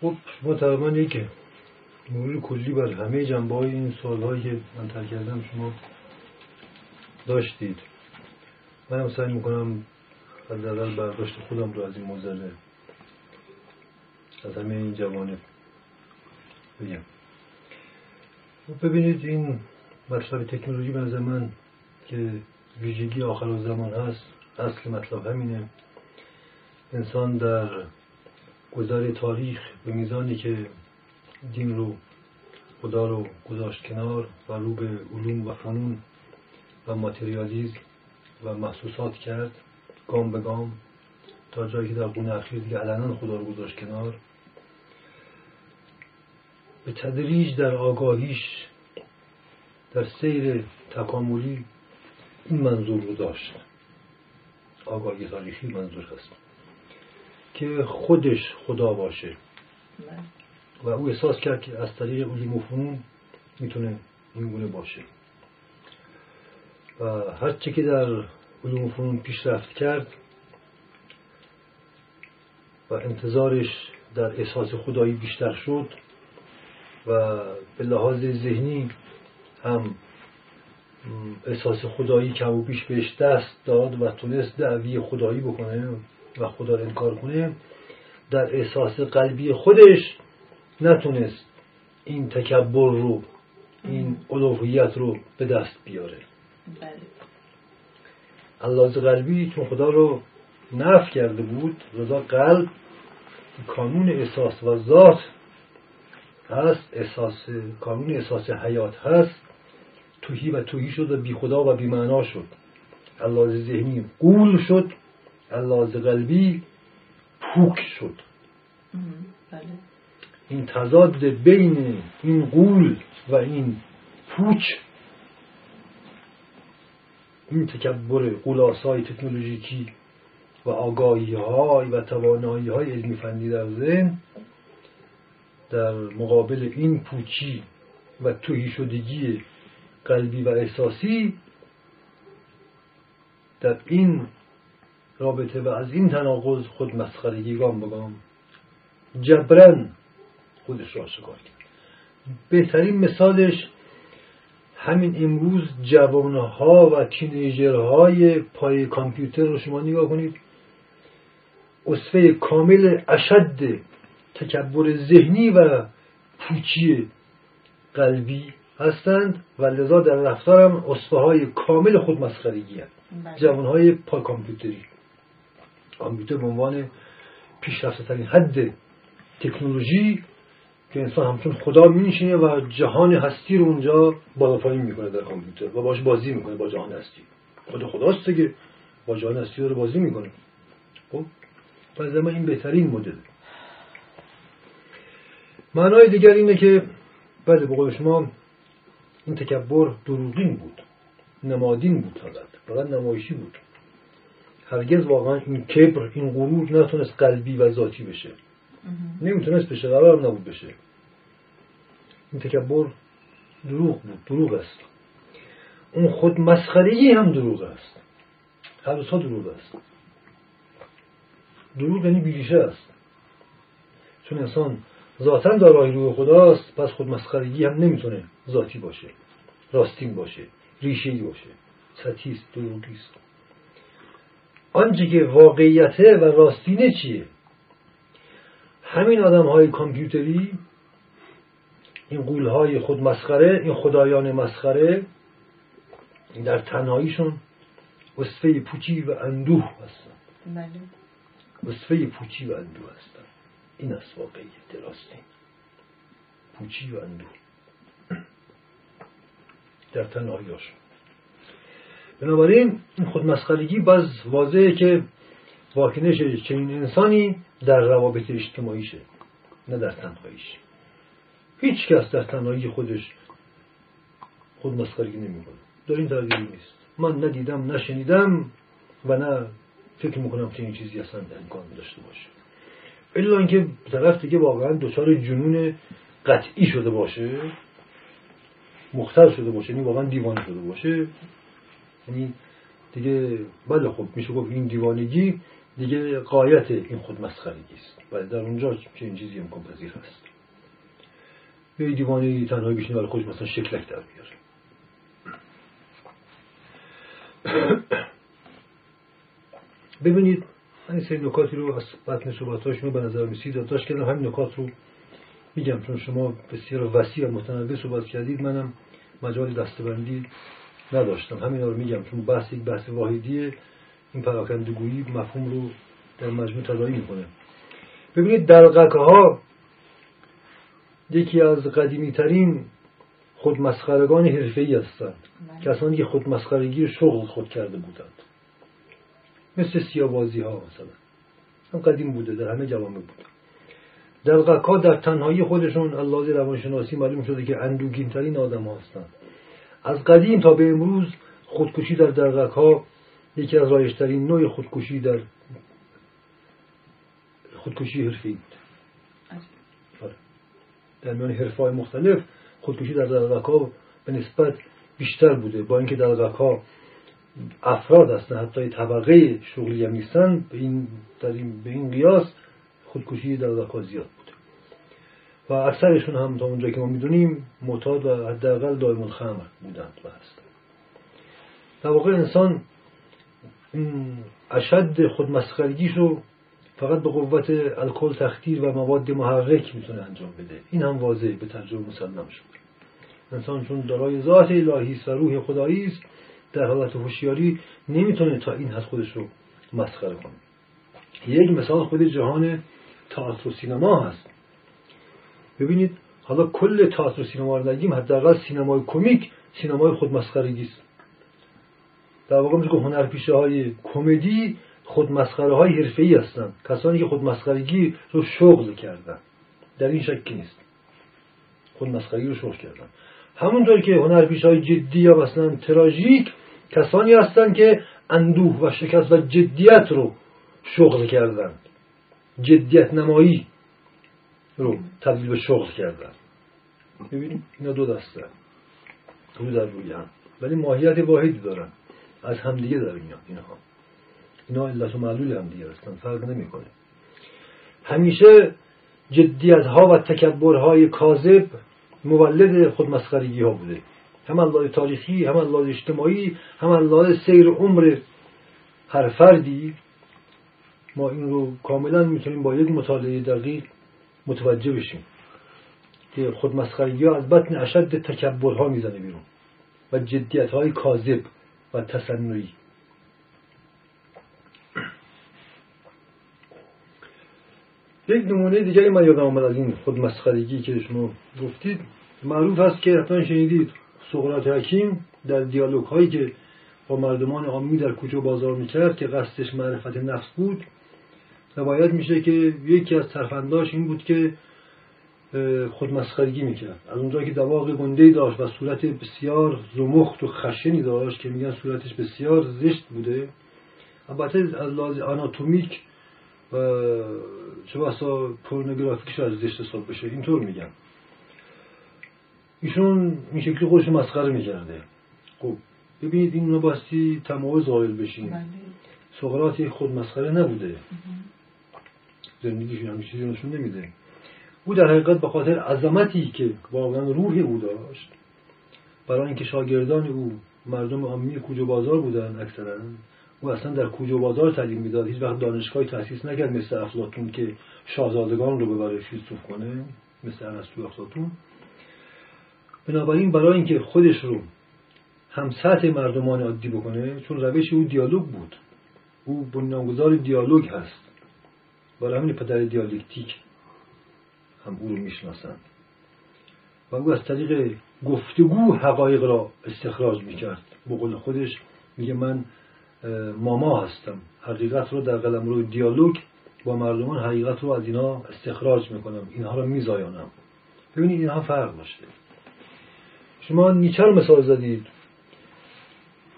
خب شما تقریبا یک مرور کلی بر همه جنبه های این سالهایی که من کردم شما داشتید. منم سعی می‌کنم از نظر برداشت خودم رو از این موزله از همه این جوانه بگم. خب ببینید این مطلب تکنولوژی به من که ویژگی آخر زمان هست اصل مطلب همینه. انسان در گذار تاریخ به میزانی که دین رو خدا رو گذاشت کنار و رو به علوم و فنون و ماتریالیزم و محسوسات کرد گام به گام تا جایی که در قرون اخیر دیگه علنا خدا رو گذاشت کنار. به تدریج در آگاهیش در سیر تکاملی این منظور رو داشت. آگاهی تاریخی منظور هست. که خودش خدا باشه. و او احساس کرد که از طریق و فنون می‌تونه این گونه باشه و هرچه که در علوم و فنون پیشرفت کرد و انتظارش در احساس خدایی بیشتر شد و به لحاظ ذهنی هم احساس خدایی کم و بیش بهش دست داد و تونست دعوی خدایی بکنه و خدا رو انکار کنه در احساس قلبی خودش نتونست این تکبر رو این الوهیت رو به دست بیاره. بله. قلبی چون خدا رو نف کرده بود رضا قلب کانون احساس و ذات هست احساس کانون احساس حیات هست توهی و توهی شد و بی خدا و بی معنا شد. اللحاظ ذهنی قول شد. اللحاظ قلبی پوک شد بله. این تضاد بین این قول و این پوچ این تکبر قولاسای تکنولوژیکی و آگاهی های و توانایی های علمی فنی در ذهن در مقابل این پوچی و توهی شدگی قلبی و احساسی در این رابطه و از این تناقض خود مسخرگی گام بگام. جبرن خودش را آشکار کرد. بهترین مثالش همین امروز جوانها و تینیجرهای پای کامپیوتر رو شما نگاه کنید. اصفه کامل اشد تکبر ذهنی و پوچی قلبی هستند و لذا در رفتارم اصفه های کامل خود مسخرگی هست بله. جوان های پای کامپیوتری. کامپیوتر به عنوان پیشرفته ترین حد تکنولوژی که انسان همچون خدا میشینه و جهان هستی رو اونجا بالا پایین می‌کنه در کامپیوتر و باش بازی می‌کنه با جهان هستی. خود خداست که با جهان هستی رو بازی می‌کنه. خب؟ پس من این بهترین مدل. معنای دیگر اینه که بله به قول شما این تکبر دروغین بود. نمادین بود فقط فقط نمایشی بود. هرگز واقعا این کبر این غرور نتونست قلبی و ذاتی بشه. نمی‌تونست بشه. قرار نبود بشه. این تکبر دروغ بود دروغ است. اون خود مسخرگی هم دروغ است. هر دوتا دروغ است. دروغ یعنی بیریشه است. چون انسان ذاتا دارای روح خداست پس خود مسخرگی هم نمی‌تونه ذاتی باشه راستین باشه ریشه باشه. سطحی است دروغی است. آنچه که واقعیته و راستینه چیه؟ همین آدم های کامپیوتری این قول های خود مسخره این خدایان مسخره در تنهاییشون وصفه پوچی و اندوه هستن. بله. وصفه پوچی و اندوه هستن. این است واقعیت راستین. پوچی و اندوه. در تنهاییشون بنابراین این خودمسخرگی باز واضحه که واکنش چنین انسانی در روابط اجتماعیشه نه در تنهاییش هیچ کس در تنهایی خودش خود مسخرگی نمی‌کنه. در این تغییری نیست. من ندیدم نشنیدم و نه فکر می‌کنم که این چیزی اصلا امکان داشته باشه. الا اینکه طرف دیگه واقعا دچار جنون قطعی شده باشه مختل شده باشه یعنی واقعا دیوانه شده باشه یعنی دیگه بله خب میشه گفت این دیوانگی دیگه قایت این خود مسخرگی است. و در اونجا این چیزی امکان پذیر هست. یه دیوانه تنها بشینه برای خودش مثلا شکلک در بیاره. ببینید این سری نکاتی رو از بطن صحبتاش رو به نظر میسید داشت کردم همین نکات رو میگم چون شما بسیار وسیع و متنوع صحبت کردید. منم مجال دستبندی نداشتم. همین رو میگم چون بحث یک بحث واحدیه. این پراکندگویی مفهوم رو در مجموع تدایی می‌کنه. ببینید دلقکه ها یکی از قدیمی ترین خودمسخرگان حرفه ای هستند. بله. کسانی که خودمسخرگی شغل خود کرده بودند. مثل سیابازی ها مثلا. هم قدیم بوده در همه جوامع بوده. دلقکا در تنهایی خودشون الله روانشناسی معلوم شده که اندوگین ترین آدم هستند. از قدیم تا به امروز خودکشی در دلقک ها یکی از رایشترین نوع خودکشی در خودکشی حرفی بود. آره. در میان حرف های مختلف خودکشی در دلقک ها به نسبت بیشتر بوده. با اینکه دلقک ها افراد هستن حتی طبقه شغلی هم نیستن به این, در این, به این قیاس خودکشی دلقک ها زیاد. و اکثرشون هم تا اونجا که ما می‌دونیم معتاد و حداقل دائم الخمر بودند و هستند. در واقع انسان اشد خودمسخرگیش رو فقط به قوت الکل تختیر و مواد محرک می‌تونه انجام بده. این هم واضح به تجربه مسلم شد. انسان چون دارای ذات الهی و روح خدایی است در حالت هوشیاری نمی‌تونه تا این حد خودش رو مسخره کنه. یک مثال خود جهان تئاتر و سینما هست. ببینید حالا کل تئاتر سینما رو نگیم حداقل سینمای کمیک سینمای خودمسخرگی است در واقع میشه که هنرپیشه های کمدی خود مسخره های حرفه ای هستند کسانی که خود مسخرگی رو شغل کردن. در این شکی نیست. خود مسخرگی رو شغل کردن. همونطور که هنرپیشه های جدی یا مثلا تراژیک کسانی هستند که اندوه و شکست و جدیت رو شغل کردن. جدیت نمایی. رو تبدیل به شغل کردن ببینید اینا دو دسته رو در روی هم ولی ماهیت واحدی دارن از همدیگه در میاد اینها اینا علت و معلول همدیگه هستن فرق نمی‌کنه همیشه جدیت ها و تکبرهای کاذب مولد خودمسخرگی ها بوده هم الله تاریخی هم الله اجتماعی هم الله سیر عمر هر فردی ما این رو کاملا می‌تونیم با یک مطالعه دقیق متوجه بشیم. که خودمسخرگی ها از بطن اشد تکبرها می‌زنه بیرون و جدیت های کاذب و تصنعی. یک نمونه دیگری من یادم آمد از این خود مسخرگی که شما گفتید. معروف است که حتما شنیدید سقراط حکیم در دیالوگ هایی که با مردمان عامی در کوچه بازار می‌کرد که قصدش معرفت نفس بود. روایت میشه که یکی از ترفنداش این بود که خود مسخرگی می‌کرد. از اونجا که دواغ گنده داشت و صورت بسیار زمخت و خشنی داشت که میگن صورتش بسیار زشت بوده. البته از لحاظ آناتومیک و چه بسا پورنوگرافیکش از زشت حساب بشه اینطور میگن. ایشون این شکلی خودش مسخره می‌کرده. خب ببینید این نباستی تمایز قائل بشین. بله. سقراط یک خود مسخره نبوده زندگیشون همیشه چیزی نشون نمیده. او در حقیقت به خاطر عظمتی که واقعا روح او داشت برای اینکه شاگردان او مردم عامی کوچه بازار بودن اکثرا او اصلا در کوچه بازار تعلیم می‌داد. هیچ وقت دانشگاهی تاسیس نکرد مثل افلاطون که شاهزادگان رو ببره فیلسوف کنه مثل ارسطو افلاطون. بنابراین برای اینکه خودش رو هم سطح مردمان عادی بکنه چون روش او دیالوگ بود. او بنیانگذار دیالوگ هست. برای همین پدر دیالکتیک هم او رو می‌شناسند و او از طریق گفتگو حقایق را استخراج می‌کرد. به قول خودش میگه من ماما هستم. حقیقت رو در قلم روی دیالوگ با مردمان حقیقت رو از اینا استخراج می‌کنم. اینها رو میزایانم. ببینید اینها فرق داشته. شما نیچه مثال زدید.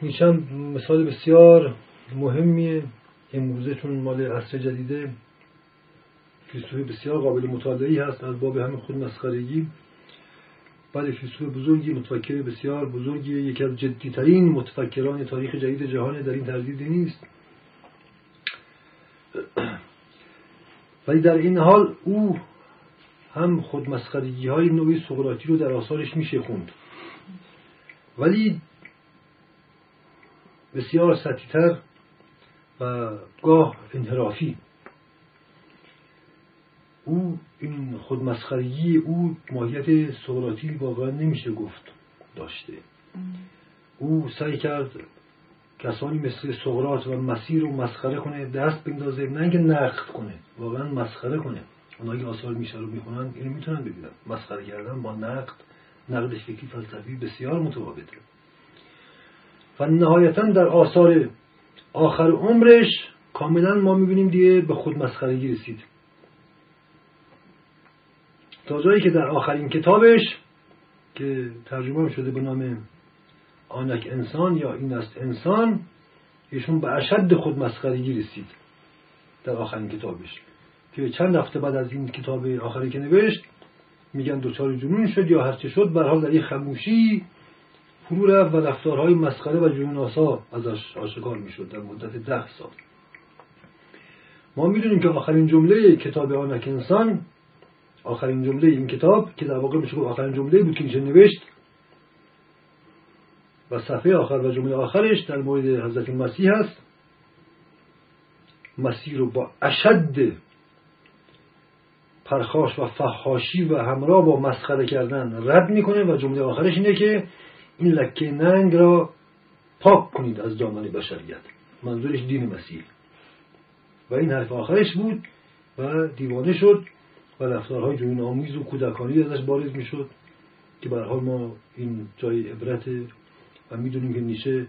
نیچه مثال بسیار مهمیه. امروزه چون مال عصر جدیده. فیلسوف بسیار قابل مطالعی هست از باب همین خود مسخرگی. بعد فیلسوف بزرگی متفکر بسیار بزرگی یکی از جدیترین متفکران تاریخ جدید جهان در این تردیدی نیست. ولی در این حال او هم خودمسخرگی های نوعی سقراطی رو در آثارش میشه خوند. ولی بسیار سطحیتر و گاه انحرافی. او این خودمسخرگی او ماهیت سقراطی واقعا نمیشه گفت داشته. او سعی کرد کسانی مثل سقراط و مسیر رو مسخره کنه دست بندازه نه اینکه نقد کنه واقعا مسخره کنه. اونایی که آثار میشه رو می‌خونن اینو می‌تونن ببینن. مسخره کردن با نقد نقد فکری فلسفی بسیار متفاوته. و نهایتا در آثار آخر عمرش کاملا ما می‌بینیم دیگه به خود مسخرگی رسید. تا جایی که در آخرین کتابش که ترجمه شده به نام آنک انسان یا این است انسان ایشون به اشد خود مسخرگی رسید در آخرین کتابش. که چند هفته بعد از این کتاب آخری که نوشت میگن دوچار جنون شد یا هرچه شد به حال در این خموشی فرو رفت و رفتارهای مسخره و جنوناسا ازش آشکار می‌شد در مدت ده سال. ما می‌دونیم که آخرین جمله کتاب آنک انسان آخرین جمله این کتاب که در واقع میشه آخرین جمله بود که میشه نوشت و صفحه آخر و جمله آخرش در مورد حضرت مسیح هست. مسیح رو با اشد پرخاش و فحاشی و همراه با مسخره کردن رد می‌کنه و جمله آخرش اینه که این لکه ننگ را پاک کنید از دامن بشریت. منظورش دین مسیح. و این حرف آخرش بود و دیوانه شد. و رفتارهای جنون آمیز و کودکانی ازش بارز می‌شد که به حال ما این جای عبرت و می‌دونیم که نیشه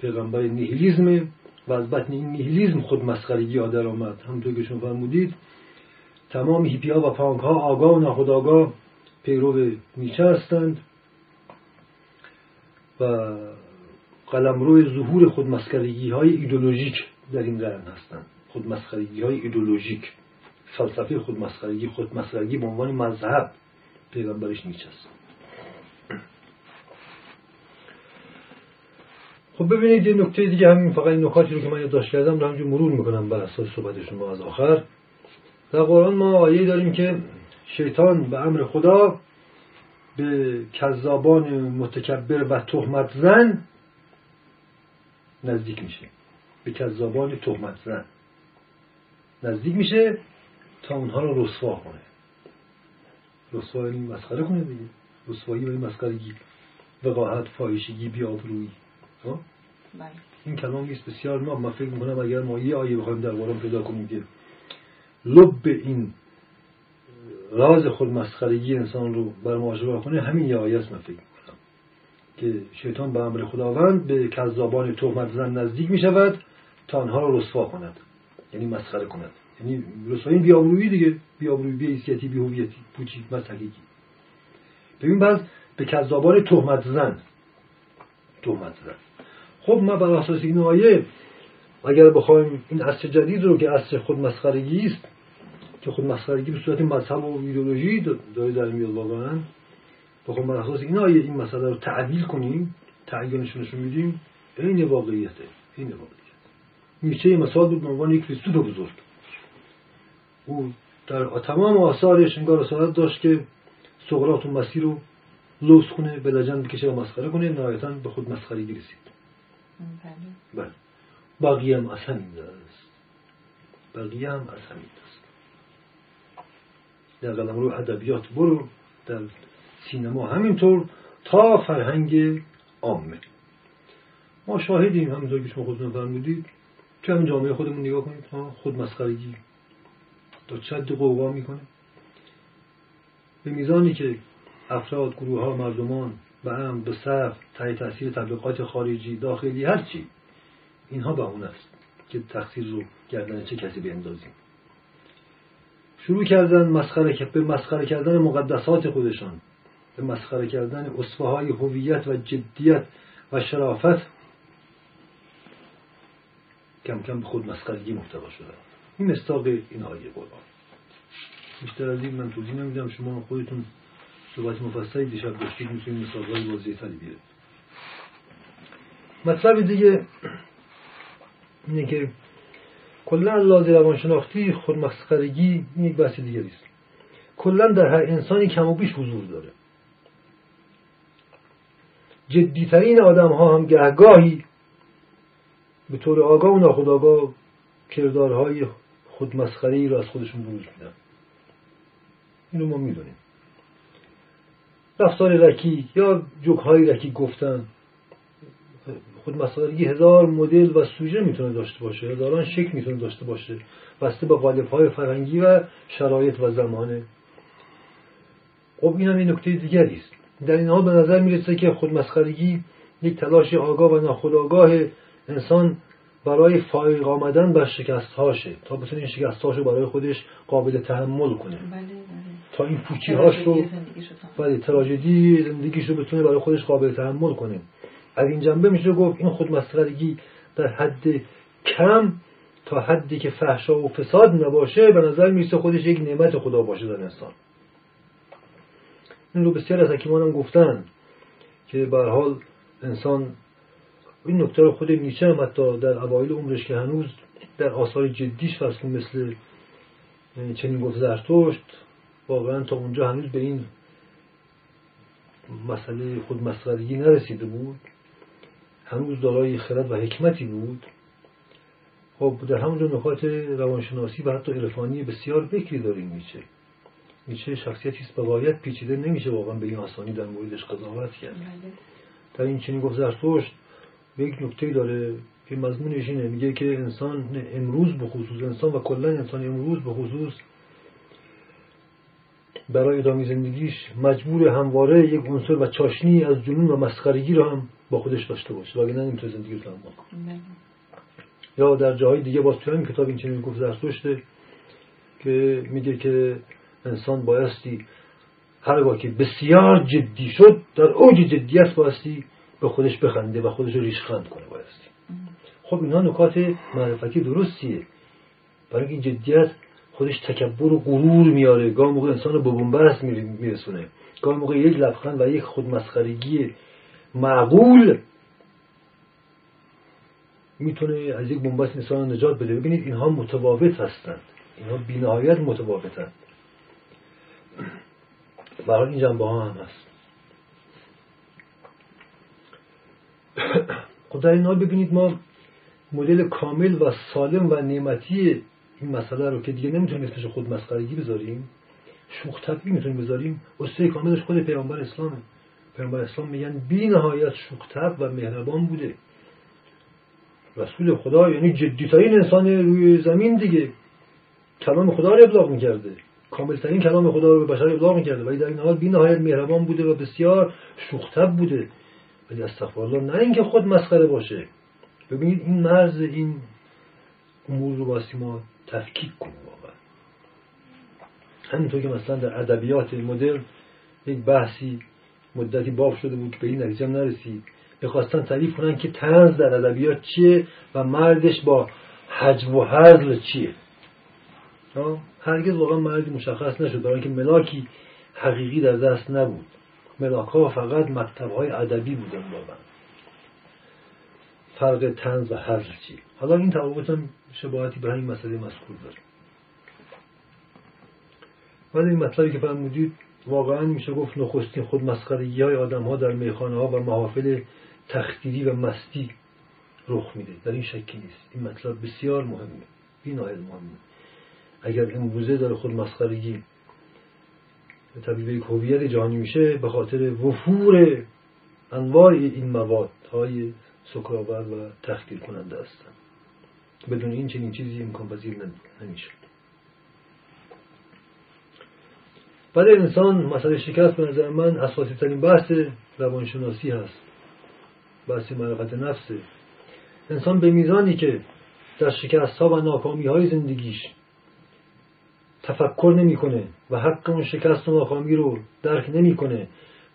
پیغمبر نیهیلیزمه و از بطن این نیهیلیزم خود مسخرگی ها در آمد. همونطور که شما فرمودید تمام هیپی ها و پانک ها آگاه و ناخداگاه پیرو نیچه هستند و قلمرو ظهور خودمسخرگی های ایدولوژیک در این قرن هستند. خودمسخرگی های ایدولوژیک. فلسفه خودمسخرگی خودمسخرگی به عنوان مذهب پیغمبرش نیچه است خب ببینید یه نکته دیگه همین فقط این نکاتی رو که من یادداشت کردم رو همینجور مرور می‌کنم بر اساس صحبت شما از آخر. در قرآن ما آیه داریم که شیطان به امر خدا به کذابان متکبر و تهمت زن نزدیک میشه. به کذابان تهمت زن نزدیک میشه. تا اونها رو رسوا کنه. رسوا یعنی مسخره کنه دیگه. رسوایی و مسخرگی. وقاحت فاحشگی بیابرویی. خب؟ بله. این کلام نیست. بسیار ناب من فکر می‌کنم اگر ما یه آیه بخوایم در قرآن پیدا کنیم که لب این راز خود مسخرگی انسان رو برملا کنه همین یه آیه است من فکر می‌کنم. که شیطان به امر خداوند به کذابان تهمت زن نزدیک می شود تا آنها را رسوا کند. یعنی مسخره کند. یعنی رسوایی بی‌آبرویی دیگه بی‌آبرویی بی‌حیثیتی بی هویتی پوچی مسخرگی ببین بعد به کذابان تهمت زن. تهمت زن. خب ما بر اساس این آیه اگر بخوایم این عصر جدید رو که عصر خود مسخرگی است که خود مسخرگی به صورت مذهب و ایدولوژی داره در میاد واقعا بخوایم بر اساس این آیه این مسئله رو تعدیل کنیم تعیینش نشون میدیم. این واقعیته. این واقعیت نیچه مثال بود به عنوان یک فیلسوف بزرگ. او در تمام آثارش انگار رسالت داشت که سقراط و مسیر رو لوس کنه به لجن بکشه و مسخره کنه نهایتا به خود مسخرگی رسید بله. بقیه هم از همین است بقیه هم از همین است در قلم رو ادبیات برو در سینما همینطور تا فرهنگ عامه. ما شاهدیم همینطور که شما خودتون فرمودید تو همین جامعه خودمون نگاه کنید خود مسخرگی. تا چد قوقا می‌کنه. به میزانی که افراد گروه ها مردمان به هم به صف تحت تاثیر تبلیغات خارجی داخلی هرچی اینها به اون است که تقصیر رو گردن چه کسی بیندازیم. شروع کردن مسخره به مسخره کردن مقدسات خودشان به مسخره کردن اصفه های هویت و جدیت و شرافت کم کم به خود مسخرگی محتوا شده. این مستاق این آیه قرآن. بیشتر از این من توضیح نمیدم شما خودتون صحبت مفصلی دیشب داشتید می‌تونید مثالهای واضحه تری بیارید. مطلب دیگه اینه که کلا لازم روانشناختی خودمسخرگی این یک بحث دیگری است. کلا در هر انسانی کم و بیش حضور داره. جدیترین آدم ها هم گهگاهی به طور آگاه و ناخودآگاه کردارهای خودمسخری رو از خودشون بروز میدن. اینو ما می‌دونیم. رفتار رکی یا جوکهای رکی گفتن خود هزار مدل و سوژه می‌تونه داشته باشه هزاران شکل می‌تونه داشته باشه بسته به قالب های فرهنگی و شرایط و زمانه. خب این هم این نکته دیگری است. در این حال به نظر می‌رسه که خودمسخرگی یک تلاش آگاه و ناخودآگاه انسان برای فایق آمدن بر شکست هاشه تا بتونه این شکست رو برای خودش قابل تحمل کنه. بله بله. تا این پوچی هاش رو بله تراژدی زندگیش رو بتونه برای خودش قابل تحمل کنه. از این جنبه میشه گفت این خودمسخرگی در حد کم تا حدی که فحشا و فساد نباشه به نظر می‌رسه خودش یک نعمت خدا باشه در انسان. این رو بسیار از حکیمان هم گفتن که به حال انسان این نکته رو خود نیچه هم حتی در اوایل عمرش که هنوز در آثار جدیش فرض مثل چنین گفت زرتشت واقعا تا اونجا هنوز به این مسئله خود مسخرگی نرسیده بود. هنوز دارای خرد و حکمتی بود. خب در همونجا نکات روانشناسی و حتی عرفانی بسیار بکری داریم میچه میشه شخصیتی است به پیچیده نمیشه واقعا به این آسانی در موردش قضاوت کرد. بله. در این چنین گفت زرتشت یک نکته داره که مضمونش اینه. میگه که انسان امروز به خصوص انسان و کلا انسان امروز به خصوص برای ادامه زندگیش مجبور همواره یک عنصر و چاشنی از جنون و مسخرگی رو هم با خودش داشته باشه. وگرنه نمی‌تونه زندگی رو تمام یا در جاهای دیگه باز توی کتاب این چنین گفت زرتشته که میگه که انسان بایستی هر که بسیار جدی شد در اوج جدیت بایستی به خودش بخنده و خودش رو ریشخند کنه بایستی خب اینا نکات معرفتی درستیه. برای این جدیت خودش تکبر و غرور میاره. گاه موقع انسان رو به میرسونه. گاه موقع یک لبخند و یک خودمسخرگی معقول می‌تونه از یک بنبست انسان نجات بده. ببینید اینها متفاوت هستند. اینها بینهایت متفاوتند. برای این جنبه ها هم هست. خب در ببینید ما مدل کامل و سالم و نعمتی این مسئله رو که دیگه نمی‌تونیم اسمش خود مسخرگی بذاریم شوخ طبعی می‌تونیم بذاریم اسوه کاملش خود پیامبر اسلامه. پیامبر اسلام میگن بی نهایت شوخ و مهربان بوده. رسول خدا یعنی جدیترین انسان روی زمین دیگه. کلام خدا رو ابلاغ می‌کرده. کاملترین کلام خدا رو به بشر ابلاغ می‌کرده. ولی در این حال بی نهایت مهربان بوده و بسیار شوخ بوده. ولی استغفر الله نه اینکه خود مسخره باشه. ببینید این مرز این امور رو باسی ما تفکیک کنیم واقعا. همینطور که مثلا در ادبیات مدرن یک بحثی مدتی باف شده بود که به این نتیجه نرسید. می‌خواستن تعریف کنن که تنز در ادبیات چیه و مردش با حجم و حزل چیه. هرگز واقعا مردی مشخص نشد برای اینکه ملاکی حقیقی در دست نبود. ملاک ها فقط مکتب های ادبی بودن واقعا فرق تنز و حزل چی؟ حالا این تفاوت هم شباهتی به همین مسئله مذکور داره. ولی این مطلبی که فرمودید واقعا میشه گفت نخستین خود مسخرگی های آدم ها در میخانه ها و محافل تختیری و مستی رخ میده. در این شکی نیست. این مطلب بسیار مهمه. بی مهمه. اگر امروزه داره خود مسخرگی تبدیل به یک هویت جهانی میشه به خاطر وفور انواع این مواد های سکرآور و تخدیر کننده هستند بدون این چنین چیزی امکان پذیر نمیشه. برای انسان مسئله شکست به نظر من اساسی ترین بحث روانشناسی هست. بحث معرفت نفسه انسان به میزانی که در شکست ها و ناکامی های زندگیش تفکر نمی‌کنه و حق اون شکست و ناکامی رو درک نمی‌کنه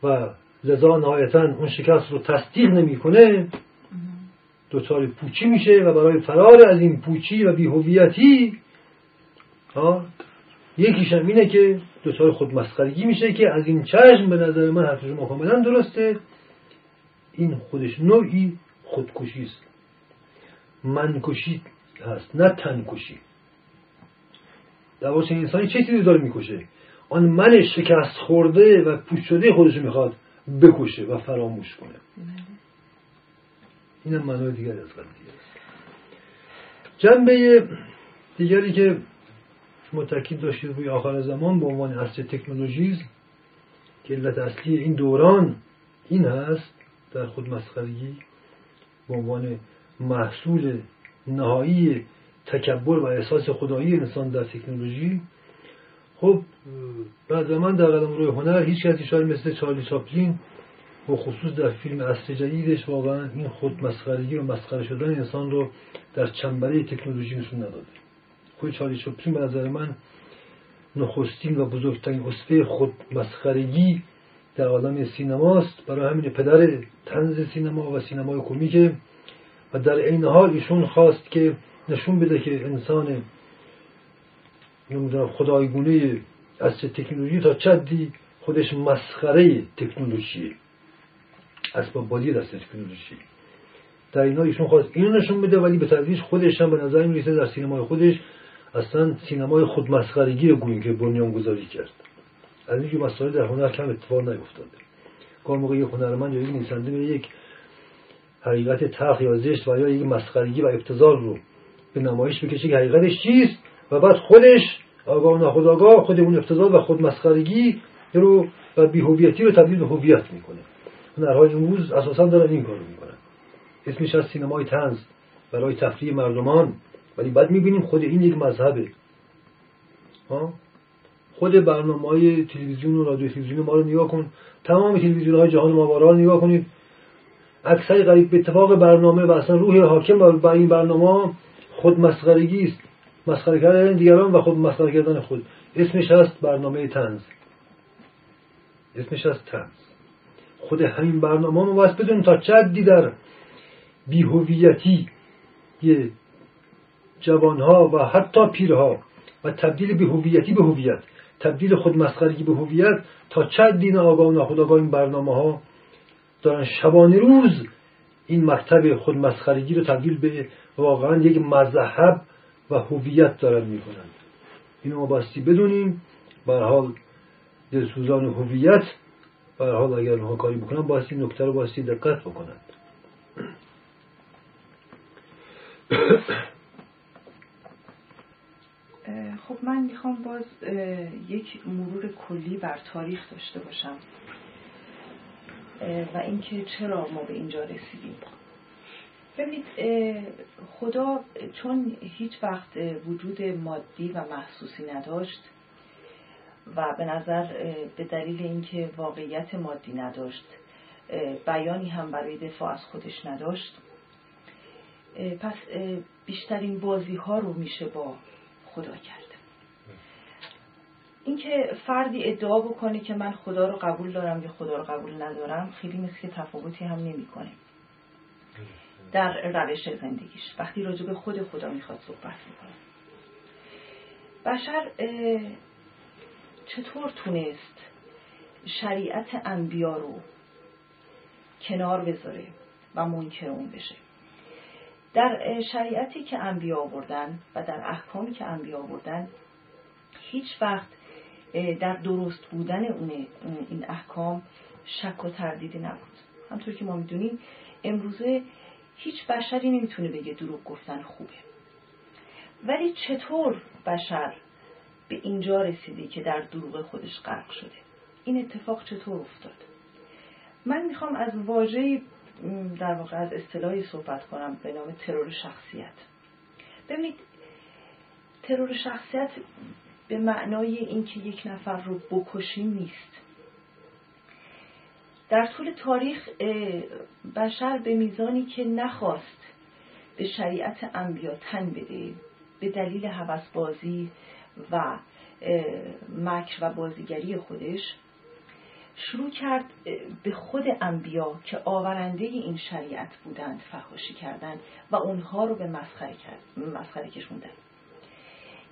و لذا نهایتا اون شکست رو تصدیق نمی‌کنه دچار پوچی میشه و برای فرار از این پوچی و بیهویتی یکیش هم اینه که دچار خود مسخرگی میشه که از این چشم به نظر من حرف شما کاملا درسته. این خودش نوعی خودکشی است. منکشی هست نه تنکشی. دواش انسانی چه چیزی داره می‌کشه؟ آن من شکست خورده و پوش شده خودش می‌خواد بکشه و فراموش کنه. اینم معنای دیگر از قضیه جنبه دیگری که شما تاکید داشتید روی آخر زمان به عنوان اصل تکنولوژیز که علت اصلی این دوران این هست در خود مسخرگی به عنوان محصول نهایی تکبر و احساس خدایی انسان در تکنولوژی خب بعد من در قدم روی هنر هیچ کسی شاید مثل چارلی چاپلین و خصوص در فیلم اصل جدیدش واقعا این خود مسخرگی و مسخره شدن انسان رو در چنبره تکنولوژی نشون نداده. خود چارلی چاپلین به نظر من نخستین و بزرگترین اصفه خود مسخرگی در عالم سینماست. برای همین پدر تنز سینما و سینمای کمیکه و در این حال ایشون خواست که نشون بده که انسان نمی‌دونم خدایگونه از تکنولوژی تا چدی خودش مسخره تکنولوژی اسباب بازی دست تکنولوژی. در اینا ایشون خواست اینو نشون بده ولی به تدریج خودش هم به نظر می‌رسه در سینمای خودش اصلا سینمای خودمسخرگی رو گوییم که بنیان گذاری کرد. از اینکه مسائل در هنر کم اتفاق نیفتاده. کار موقع یک هنرمند یا یک نویسنده یک حقیقت تخ یا زشت و یا یک مسخرگی و ابتزال رو به نمایش بکشه که حقیقتش چیست و بعد خودش آگاه و ناخودآگاه خود اون ابتزال و خود مسخرگی رو و بیهویتی رو تبدیل به هویت می‌کنه. هنرهای امروز اساسا دارن این کارو می‌کنن. اسمش از سینمای تنز برای تفریح مردمان. ولی بعد می‌بینیم خود این یک مذهبه. خود برنامه های تلویزیون و رادیو تلویزیون ما رو نگاه کن. تمام تلویزیون های جهان ماورا رو نگاه کنید. اکثر قریب به اتفاق برنامه و اصلا روح حاکم بر این برنامه خود مسخرگی است. مسخره کردن دیگران و خود مسخره کردن خود. اسمش هست برنامه تنز اسمش هست تنز خود همین برنامه ما باید بدون تا چدی در بیهویتی جوانها و حتی پیرها و تبدیل به هویتی به هویت تبدیل خود مسخرگی به هویت تا چند دین آگاه و ناخودآگاه این برنامه ها دارن شبانه روز این مکتب خود مسخرگی رو تبدیل به واقعا یک مذهب و هویت دارن می‌کنند اینو ما باستی بدونیم. به حال دلسوزان هویت به حال اگر اونها کاری بکنن باستی نکته رو باستی دقت بکنند خب من می‌خوام باز یک مرور کلی بر تاریخ داشته باشم. و اینکه چرا ما به اینجا رسیدیم. ببینید خدا چون هیچ وقت وجود مادی و محسوسی نداشت و به نظر به دلیل اینکه واقعیت مادی نداشت بیانی هم برای دفاع از خودش نداشت پس بیشترین بازی ها رو میشه با خدا کرد. اینکه فردی ادعا بکنه که من خدا رو قبول دارم یا خدا رو قبول ندارم خیلی مثل که تفاوتی هم نمی‌کنه. در روش زندگیش. وقتی راجع به خود خدا می‌خواد صحبت می‌کنه. بشر چطور تونست شریعت انبیا رو کنار بذاره و منکر اون بشه؟ در شریعتی که انبیا آوردن و در احکامی که انبیا آوردن هیچ وقت در درست بودن اون این احکام شک و تردیدی نبود. همطور که ما می‌دونیم امروزه هیچ بشری نمی‌تونه بگه دروغ گفتن خوبه. ولی چطور بشر به اینجا رسیده که در دروغ خودش غرق شده؟ این اتفاق چطور افتاد؟ من می‌خوام از واژه در واقع از اصطلاحی صحبت کنم به نام ترور شخصیت. ببینید ترور شخصیت به معنای اینکه یک نفر رو بکشیم نیست. در طول تاریخ بشر به میزانی که نخواست به شریعت انبیا تن بده به دلیل بازی و مکر و بازیگری خودش شروع کرد به خود انبیا که آورنده این شریعت بودند فحاشی کردند و اونها رو به مسخره کرد مسخره کشوندن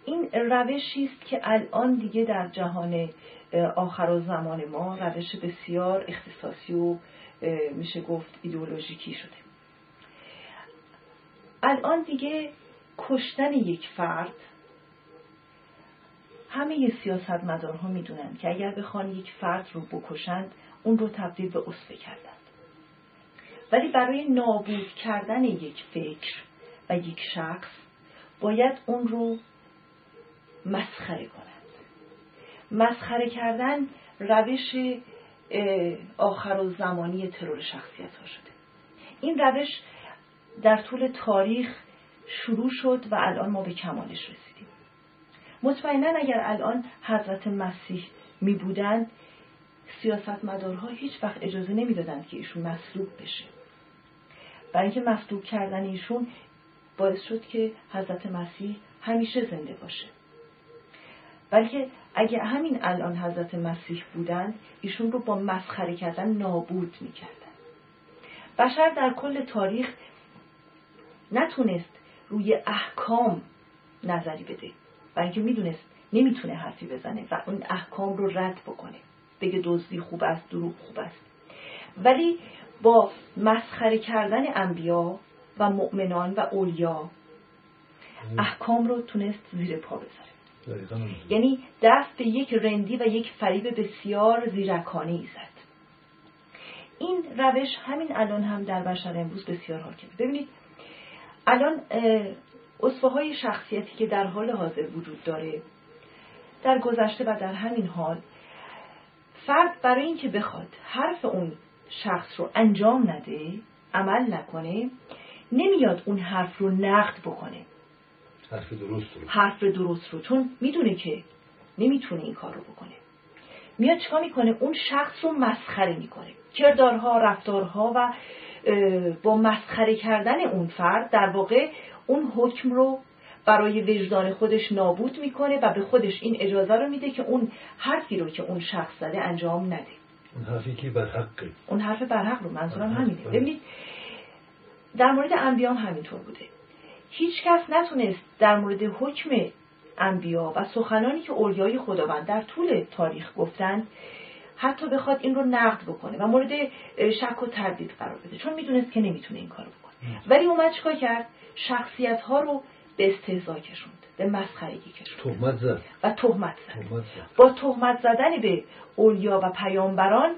این روشی است که الان دیگه در جهان آخر و زمان ما روش بسیار اختصاصی و میشه گفت ایدئولوژیکی شده. الان دیگه کشتن یک فرد همه سیاستمدارها می‌دونن که اگر بخوان یک فرد رو بکشند اون رو تبدیل به اصفه کردند ولی برای نابود کردن یک فکر و یک شخص باید اون رو مسخره کنند مسخره کردن روش آخر و زمانی ترور شخصیت ها شده. این روش در طول تاریخ شروع شد و الان ما به کمالش رسیدیم. مطمئنا اگر الان حضرت مسیح می بودند سیاستمدارها هیچ وقت اجازه نمی‌دادند که ایشون مصلوب بشه. برای اینکه مصلوب کردن ایشون باعث شد که حضرت مسیح همیشه زنده باشه. بلکه اگه همین الان حضرت مسیح بودند ایشون رو با مسخره کردن نابود می‌کردن. بشر در کل تاریخ نتونست روی احکام نظری بده برای اینکه می‌دونست نمی‌تونه حرفی بزنه و اون احکام رو رد بکنه. بگه دزدی خوب است دروغ خوب است. ولی با مسخره کردن انبیا و مؤمنان و اولیا احکام رو تونست زیر پا بذاره. یعنی دست به یک رندی و یک فریب بسیار زیرکانه ای زد. این روش همین الان هم در بشر امروز بسیار حاکمه ببینید الان اصفه های شخصیتی که در حال حاضر وجود داره در گذشته و در همین حال فرد برای اینکه بخواد حرف اون شخص رو انجام نده عمل نکنه نمیاد اون حرف رو نقد بکنه. حرف درست رو. حرف درست رو. چون می‌دونه که نمی‌تونه این کار رو بکنه. میاد چیکار می‌کنه؟ اون شخص رو مسخره می‌کنه. کردارها رفتارها و با مسخره کردن اون فرد در واقع اون حکم رو برای وجدان خودش نابود می‌کنه و به خودش این اجازه رو میده که اون حرفی رو که اون شخص زده انجام نده. اون حرفی که بر حقه اون حرف بر حق رو. منظورم همینه. ببینید در مورد انبیام همینطور بوده. هیچ کس نتونست در مورد حکم انبیا و سخنانی که اولیای خداوند در طول تاریخ گفتند حتی بخواد این رو نقد بکنه و مورد شک و تردید قرار بده. چون می‌دونست که نمی‌تونه این کارو بکنه. ولی اومد چیکار کرد؟ شخصیت ها رو به استهزا کشوند به مسخرگی کشوند. تهمت زد. و تهمت زد. با تهمت زدن به اولیا و پیامبران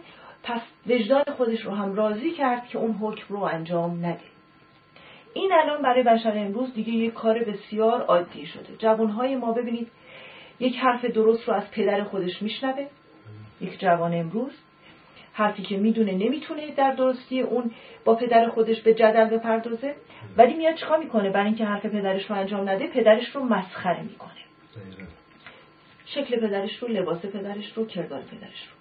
پس وجدان خودش رو هم راضی کرد که اون حکم رو انجام نده. این الان برای بشر امروز دیگه یک کار بسیار عادی شده. جوانهای ما ببینید یک حرف درست رو از پدر خودش میشنوه یک جوان امروز. حرفی که می‌دونه نمی‌تونه در درستی اون با پدر خودش به جدل بپردازه ولی میاد چیکار می‌کنه؟ برای اینکه حرف پدرش رو انجام نده پدرش رو مسخره می‌کنه. شکل پدرش رو لباس پدرش رو کردار پدرش رو.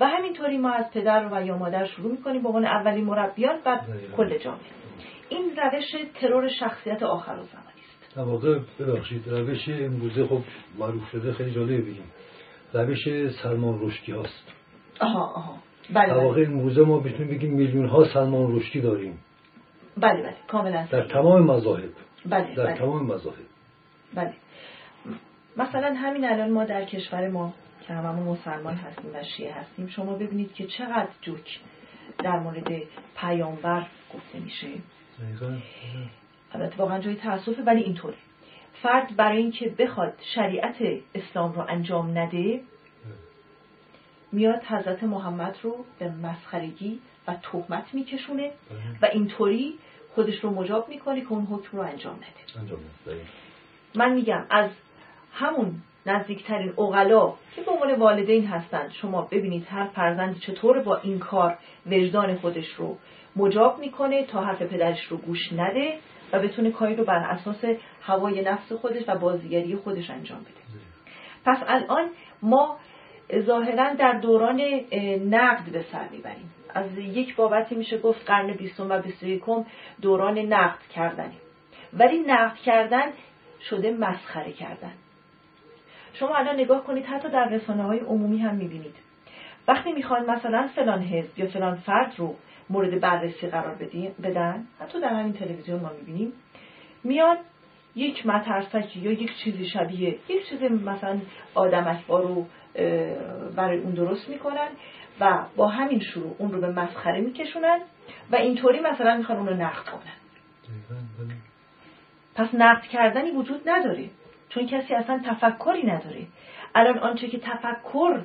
و همینطوری ما از پدر و یا مادر شروع می‌کنیم. به عنوان اولین مربیان و کل جامعه. این روش ترور شخصیت آخر و زمانی است. در واقع ببخشید روش امروزه خب معروف شده خیلی جالب بگیم روش سلمان رشدی هاست. آها آها. بله در واقع امروزه ما بتونیم بگیم میلیون ها سلمان رشدی داریم. بله بله. کاملا. در تمام مذاهب. بله در بله. تمام مذاهب. بله. مثلا همین الان ما در کشور ما که هممون مسلمان هستیم و شیعه هستیم شما ببینید که چقدر جوک. در مورد پیامبر گفته میشه. البته واقعا جای تاسفه ولی اینطوره فرد برای اینکه بخواد شریعت اسلام رو انجام نده میاد حضرت محمد رو به مسخرگی و تهمت میکشونه و اینطوری خودش رو مجاب می‌کنه که اون حکم رو انجام نده. انجام بله. من میگم از همون نزدیکترین اغلا که به عنوان والدین هستند. شما ببینید هر فرزندی چطور با این کار وجدان خودش رو مجاب می‌کنه تا حرف پدرش رو گوش نده و بتونه کاری رو بر اساس هوای نفس خودش و بازیگری خودش انجام بده. پس الان ما ظاهرا در دوران نقد به سر می‌بریم. از یک بابتی میشه گفت قرن بیستم و بیست یکم دوران نقد کردنه. ولی نقد کردن شده مسخره کردن. شما الان نگاه کنید حتی در رسانه های عمومی هم می‌بینید. وقتی می‌خوان مثلا فلان حزب یا فلان فرد رو مورد بررسی قرار بدن حتی در همین تلویزیون ما می‌بینیم میان یک مترسکی یا یک چیزی شبیه یک چیز مثلا آدمک رو برای اون درست می‌کنن و با همین شروع اون رو به مسخره میکشونن و اینطوری مثلا می‌خوان اون رو نقد کنن. پس نقد کردنی وجود نداره. چون کسی اصلا تفکری نداره. الان آنچه که تفکر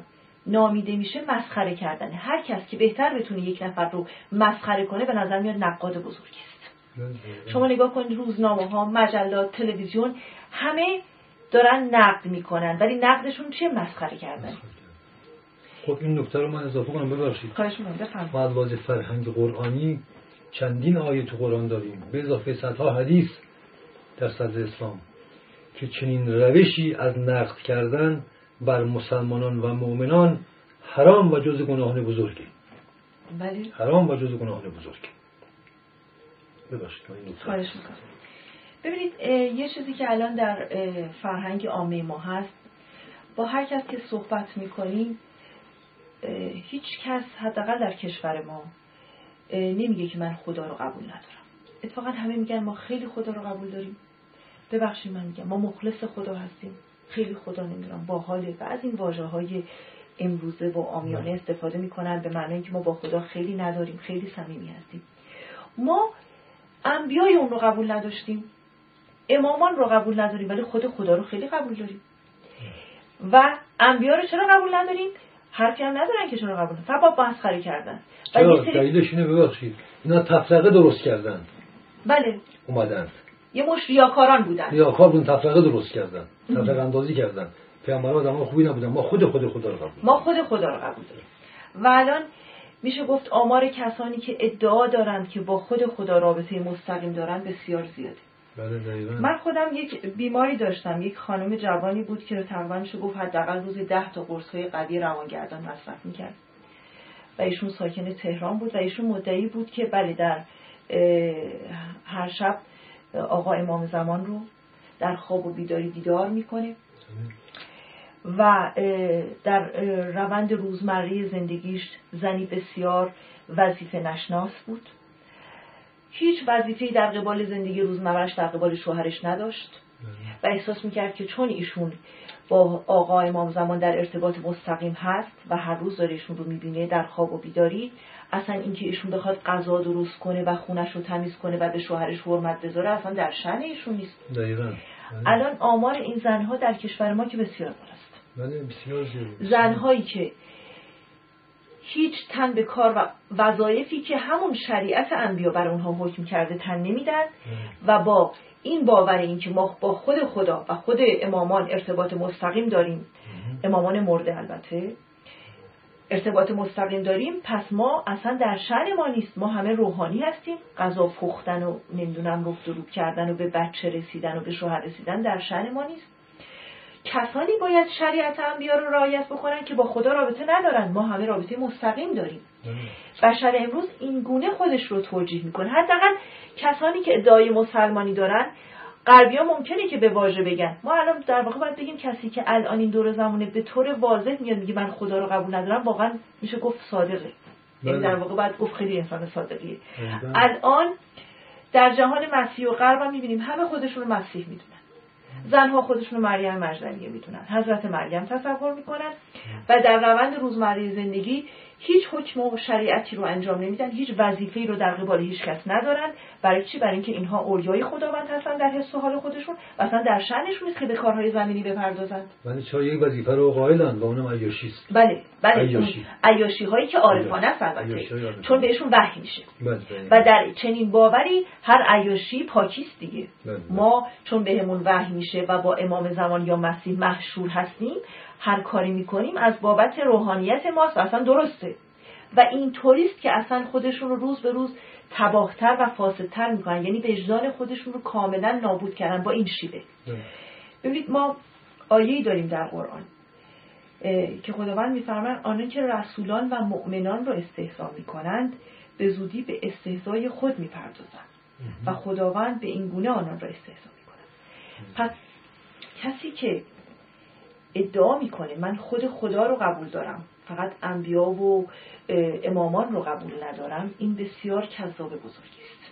نامیده میشه مسخره کردنه هر کس که بهتر بتونه یک نفر رو مسخره کنه به نظر میاد نقاد بزرگی است. شما نگاه کنید روزنامه ها مجلات تلویزیون همه دارن نقد می‌کنن. ولی نقدشون چیه مسخره کردن؟ خب این نکته رو من اضافه کنم. ببخشید. خواهش می‌کنم. ما از فرهنگ قرآنی چندین آیه تو قرآن داریم. به اضافه صدها حدیث در صدر اسلام. که چنین روشی از نقد کردن بر مسلمانان و مؤمنان حرام و جز گناهان بزرگی بله حرام و جز گناهان بزرگی ببخشید خواهش می‌کنم. ببینید یه چیزی که الان در فرهنگ عامه ما هست. با هر کس که صحبت می‌کنیم هیچ کس حداقل در کشور ما نمیگه که من خدا رو قبول ندارم. اتفاقا همه میگن ما خیلی خدا رو قبول داریم. ببخشید من میگم ما مخلص خدا هستیم. خیلی خدا نمی‌دونم باحاله و از این واژه های امروزه و آمیانه استفاده می‌کنن به معنی که ما با خدا خیلی نداریم خیلی صمیمی هستیم. ما انبیای اون رو قبول نداشتیم. امامان رو قبول نداریم ولی خود خدا رو خیلی قبول داریم. و انبیا رو چرا قبول نداریم؟ حرفی هم ندارن که چرا قبول فقط با مسخره کردن. چرا؟ دلیلش اینه ببخشید. اینا تفرقه درست کردن. بله. اومدن. یه مش ریاکاران بودن. ریاکار بودن تفرقه درست کردن تفرقه اندازی کردن. پیامبران آدم خوبی نبودن ما خود خود خدا رو قبول ما خود خدا رو قبول داریم. و الان میشه گفت آمار کسانی که ادعا دارند که با خود خدا رابطه مستقیم دارن بسیار زیاده. بله من خودم یک بیماری داشتم. یک خانم جوانی بود که تقریبا میشه گفت حداقل روزی ده تا قرص های قوی روانگردان مصرف می‌کرد. و ایشون ساکن تهران بود و ایشون مدعی بود که بله در هر شب آقا امام زمان رو در خواب و بیداری دیدار می‌کنه. و در روند روزمره زندگیش زنی بسیار وظیفه نشناس بود. هیچ وظیفه‌ای در قبال زندگی روزمرهش در قبال شوهرش نداشت. و احساس می‌کرد که چون ایشون با آقا امام زمان در ارتباط مستقیم هست و هر روز داره ایشون رو می‌بینه در خواب و بیداری اصلا اینکه ایشون بخواد غذا درست کنه و خونش رو تمیز کنه و به شوهرش حرمت بذاره اصلا در شن ایشون نیست. دقیقا. الان آمار این زنها در کشور ما که بسیار بالاست. بله زنهایی که هیچ تن به کار و وظایفی که همون شریعت انبیا بر اونها حکم کرده تن نمیدن و با این باور این که ما با خود خدا و خود امامان ارتباط مستقیم داریم. امامان مرده البته. ارتباط مستقیم داریم پس ما اصلا در شن ما نیست. ما همه روحانی هستیم. غذا پختن و نمی‌دونم رفت و کردن و به بچه رسیدن و به شوهر رسیدن در شن ما نیست. کسانی باید شریعت انبیا رو رعایت بکنن که با خدا رابطه ندارن. ما همه رابطه مستقیم داریم. بشر امروز این گونه خودش رو توجیه می‌کنه. حداقل کسانی که ادعای مسلمانی دارن غربی ها ممکنه که به واژه بگن. ما الان در واقع باید بگیم کسی که الان این دور زمانه به طور واضح میاد میگه من خدا رو قبول ندارم واقعا میشه گفت صادقه. این در واقع باید گفت خیلی انسان صادقیه. الان در جهان مسیح و غرب هم می‌بینیم همه خودشون رو مسیح می‌دونن. زنها خودشون رو مریم مجدنیه می‌دونن. حضرت مریم تصور می‌کنن. و در روند روزمره زندگی هیچ حکم و شریعتی رو انجام نمیدن هیچ وظیفه‌ای رو در قبال هیچ کس ندارن. برای چی؟ برای اینکه اینها اولیای خداوند هستن در حس و حال خودشون. و اصلا در شأنشون نیست که به کارهای زمینی بپردازند ولی چرا یک وظیفه رو قائلن و اونم عیاشی است بله بله. عیاشی, عیاشی هایی که عارفانه است البته چون بهشون وحی میشه. بله. و در چنین باوری هر عیاشی پاکیست دیگه. بله. ما چون بهمون وحی میشه و با امام زمان یا مسیح محشور هستیم هر کاری می‌کنیم از بابت روحانیت ماست و اصلا درسته. و این طوریست که اصلا خودشون رو روز به روز تباهتر و فاسدتر می‌کنن یعنی وجدان خودشون رو کاملا نابود کردن با این شیوه. ببینید ما آیه‌ای داریم در قرآن که خداوند میفرماید آنان که رسولان و مؤمنان را استحضا می‌کنند به زودی به استحضای خود می‌پردازند و خداوند به این گونه آنان را استحضا می‌کنند پس کسی که ادعا می‌کنه. من خود خدا رو قبول دارم. فقط انبیا و امامان رو قبول ندارم. این بسیار کذاب بزرگی است.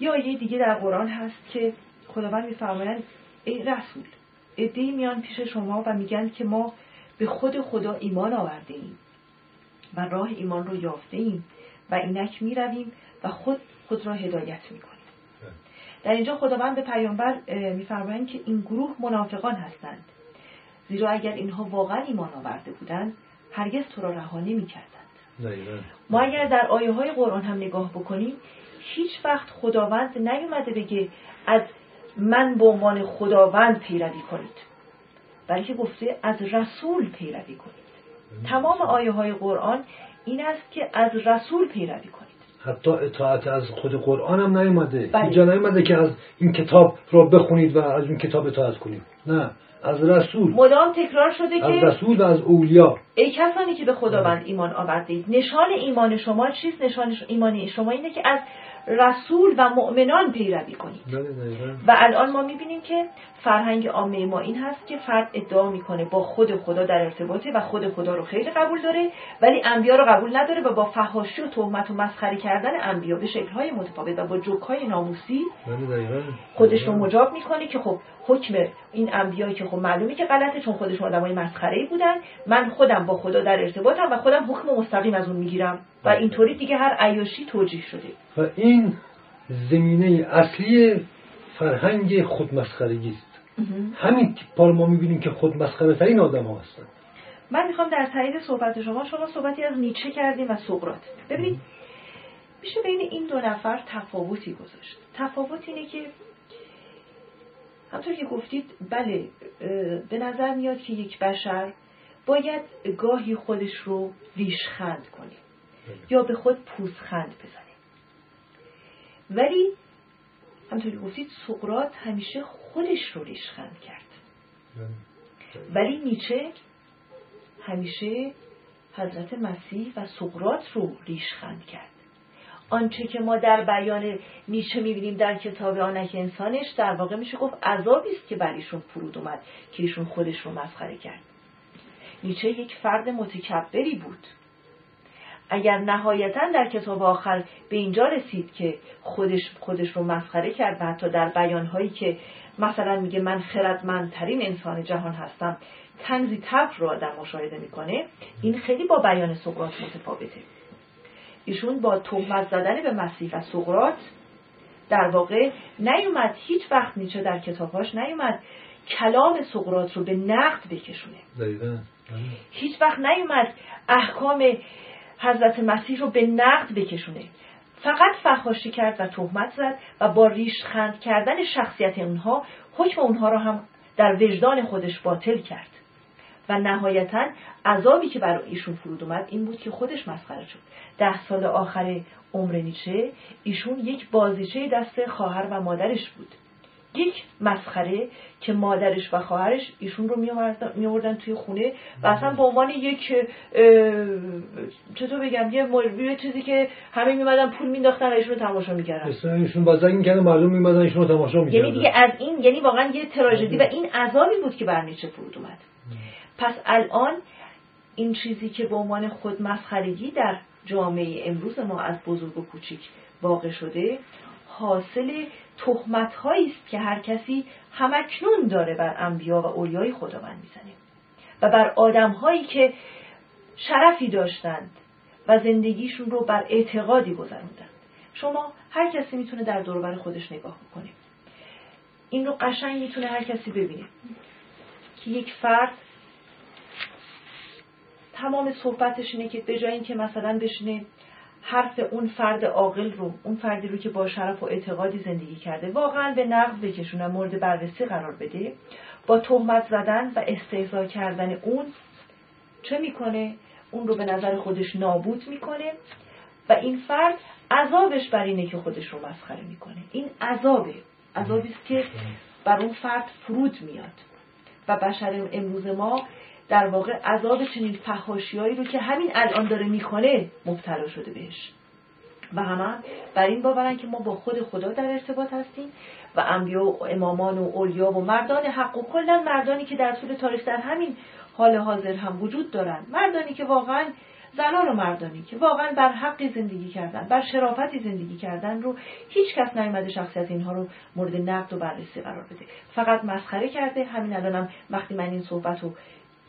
یا یه دیگه در قرآن هست که خداوند میفرمایند ای رسول ادهی میان پیش شما و میگن که ما به خود خدا ایمان آورده ایم و راه ایمان رو یافته ایم و اینک می‌رویم و خود خود را هدایت می‌کنیم. در اینجا خداوند به پیامبر میفرمایند که این گروه منافقان هستند. زیرا اگر اینها واقعا ایمان آورده بودند هرگز تو را رها نمی‌کردند. ما اگر در آیه های قرآن هم نگاه بکنیم هیچ وقت خداوند نیومده بگه از من به عنوان خداوند پیروی کنید بلکه گفته از رسول پیروی کنید. تمام آیه های قرآن این است که از رسول پیروی کنید. حتی اطاعت از خود قرآن هم نیومده. بله. اینجا نیومده که از این کتاب را بخونید و از این کتاب اطاعت کنید. نه. از رسول. مدام تکرار شده از که رسول و از اولیا. ای کسانی که به خداوند ایمان آوردید نشان ایمان شما چیست؟ نشان ایمان شما اینه که از رسول و مؤمنان پیروی کنید. بله، و الان ما می‌بینیم که فرهنگ عامه ما این هست که فرد ادعا می‌کنه با خود خدا در ارتباطه و خود خدا رو خیلی قبول داره ولی انبیا رو قبول نداره و با فحاشی و تهمت و مسخره کردن انبیا به شکلهای متفاوت و با جوکهای ناموسی بله، خودش رو مجاب می‌کنه که خب حکم این انبیایی که خب معلومه که غلطه چون خودشون آدمای مسخره ای بودن. من خودم با خدا در ارتباطم و خودم حکم مستقیم از اون می‌گیرم. و. اینطوری دیگه هر عیاشی توجیه شده. و این زمینه اصلی فرهنگ خودمسخرگی است. همین پار ما می‌بینیم که خودمسخره ترین آدم ها هستن. من می‌خوام در تایید صحبت شما شما صحبتی از نیچه کردیم و سقراط. ببینید میشه بین این دو نفر تفاوتی گذاشت. تفاوت اینه که همطور که گفتید بله به نظر میاد که یک بشر باید گاهی خودش رو ریشخند کنه. یا به خود پوزخند بزنه ولی همطور که گفتید سقرات همیشه خودش رو ریشخند کرد. بله. ولی نیچه همیشه حضرت مسیح و سقرات رو ریشخند کرد. آنچه که ما در بیان نیچه می‌بینیم در کتاب آنک انسانش در واقع میشه گفت عذابی است که بر ایشون فرود اومد که ایشون خودش رو مسخره کرد. نیچه یک فرد متکبری بود. اگر نهایتا در کتاب آخر به اینجا رسید که خودش خودش رو مسخره کرد و حتی در بیانهایی که مثلا میگه من خردمندترین انسان جهان هستم تنزی تبر رو آدم مشاهده می‌کنه این خیلی با بیان سقراط متفاوته. ایشون با تهمت زدن به مسیح و سقراط در واقع نیومد هیچ وقت نیچه در کتابهاش نیومد کلام سقراط رو به نقد بکشونه. هیچ وقت نیومد احکام حضرت مسیح رو به نقد بکشونه. فقط فخاشی کرد و تهمت زد و با ریشخند کردن شخصیت اونها حکم اونها رو هم در وجدان خودش باطل کرد. و نهایتا عذابی که برای ایشون فرود اومد این بود که خودش مسخره شد. ده سال آخر عمر نیچه ایشون یک بازیچه دست خواهر و مادرش بود. یک مسخره که مادرش و خواهرش ایشون رو میوردن توی خونه و اصلا به عنوان یک چطور بگم یه, یه چیزی که همه میمدن پول مینداختن و ایشون رو تماشا می‌کردن. ایشون بازنگ می‌کردن مردم میمدن ایشون رو تماشا می‌کردن. یعنی دیگه از این یعنی واقعا یه تراژدی و این عذابی بود که بر نیچه فرود اومد. پس الان این چیزی که به عنوان خود مسخرگی در جامعه امروز ما از بزرگ و کوچیک واقع شده حاصل تهمت است که هر کسی همکنون داره بر انبیا و اولیای خداوند می‌زنه. و بر آدم هایی که شرفی داشتند و زندگیشون رو بر اعتقادی گذروندند. شما هر کسی می‌تونه در دوربر خودش نگاه بکنه. این رو قشنگ می‌تونه هر کسی ببینه. که یک فرد تمام صحبتش اینه که به جای اینکه مثلا بشینه حرف اون فرد عاقل رو اون فردی رو که با شرف و اعتقادی زندگی کرده واقعا به نقد بکشونه مورد بررسی قرار بده. با تهمت زدن و استهزا کردن اون چه می‌کنه؟ اون رو به نظر خودش نابود می‌کنه و این فرد عذابش بر اینه که خودش رو مسخره می‌کنه. این عذابه. عذابی است که بر اون فرد فرود میاد. و بشر امروز ما در واقع عذاب چنین فحاشیایی رو که همین الان داره می‌کنه مبتلا شده بهش. و همه بر این باورن که ما با خود خدا در ارتباط هستیم و انبیا و امامان و اولیا و مردان حق و کلا مردانی که در طول تاریخ در همین حال حاضر هم وجود دارند مردانی که واقعا زنان و مردانی که واقعا بر حقی زندگی کردن بر شرافتی زندگی کردن رو هیچ کس نیومده شخصیت اینها رو مورد نقد و بررسی قرار بده. فقط مسخره کرده. همین الانم وقتی من این صحبت رو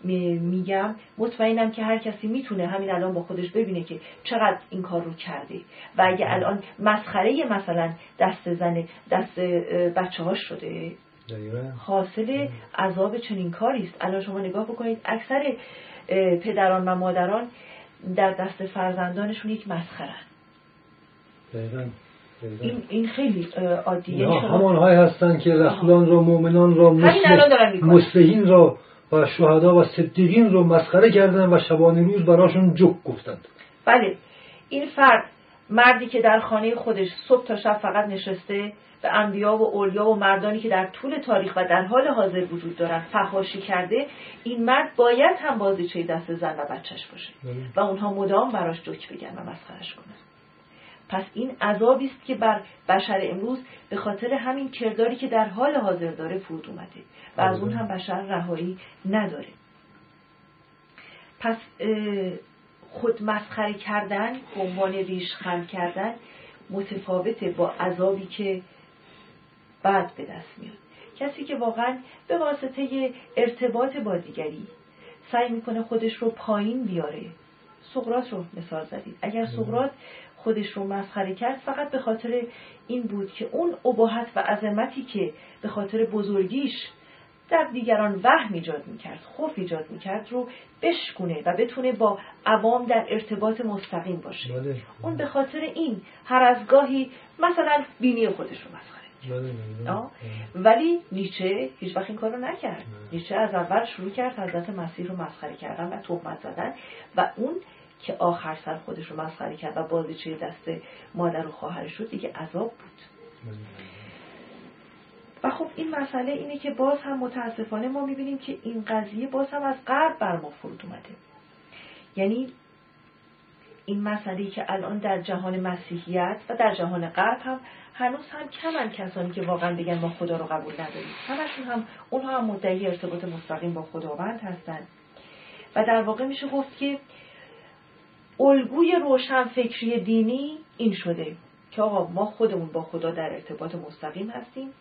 میگم مطمئنم که هر کسی می‌تونه همین الان با خودش ببینه که چقدر این کار رو کرده. و اگه الان مسخره مثلا دست زن دست بچه ها شده حاصل عذاب چنین کاری است. الان شما نگاه بکنید اکثر پدران و مادران در دست فرزندانشون یک مسخره. این, این خیلی عادیه. همان های هستن که رسولان را مؤمنان را مسلحین را و شهدا و صدیقین رو مسخره کردن و شبانه روز براشون جک گفتند بله این فرد مردی که در خانه خودش صبح تا شب فقط نشسته به انبیا و اولیا و مردانی که در طول تاریخ و در حال حاضر وجود دارند فحاشی کرده این مرد باید هم بازیچه دست زن و بچهش باشه بله. و اونها مدام براش جک بگن و مسخرش کنن پس این عذابی است که بر بشر امروز به خاطر همین کرداری که در حال حاضر داره فرود اومده و از اون هم بشر رهایی نداره. پس خود مسخره کردن به عنوان ریش خم کردن متفاوته با عذابی که بعد به دست میاد. کسی که واقعا به واسطه ارتباط با دیگری سعی می‌کنه خودش رو پایین بیاره. سقرات رو مثال زدید. اگر سقرات خودش رو مسخره کرد فقط به خاطر این بود که اون ابهت و عظمتی که به خاطر بزرگیش در دیگران وهم ایجاد می‌کرد خوف ایجاد می‌کرد رو بشکونه و بتونه با عوام در ارتباط مستقیم باشه. بله. اون به خاطر این هر از گاهی مثلا بینی خودش رو مسخره بله، بله. ولی نیچه هیچ وقت این کارو نکرد. نیچه از اول شروع کرد حضرت مسیح رو مسخره کردن و تهمت زدن و اون که آخر سر خودش رو مسخره کرد و بازیچه دست مادر و خواهرش شد دیگه عذاب بود. و خب این مسئله اینه که باز هم متاسفانه ما می‌بینیم که این قضیه باز هم از غرب بر ما فرود اومده. یعنی این مسئله که الان در جهان مسیحیت و در جهان غرب هم هنوز هم کمن کسانی که واقعا بگن ما خدا رو قبول نداریم. همشون هم اونها هم مدعی ارتباط مستقیم با خداوند هستند و در واقع میشه گفت که الگوی روشن فکری دینی این شده که آقا ما خودمون با خدا در ارتباط مستقیم هستیم.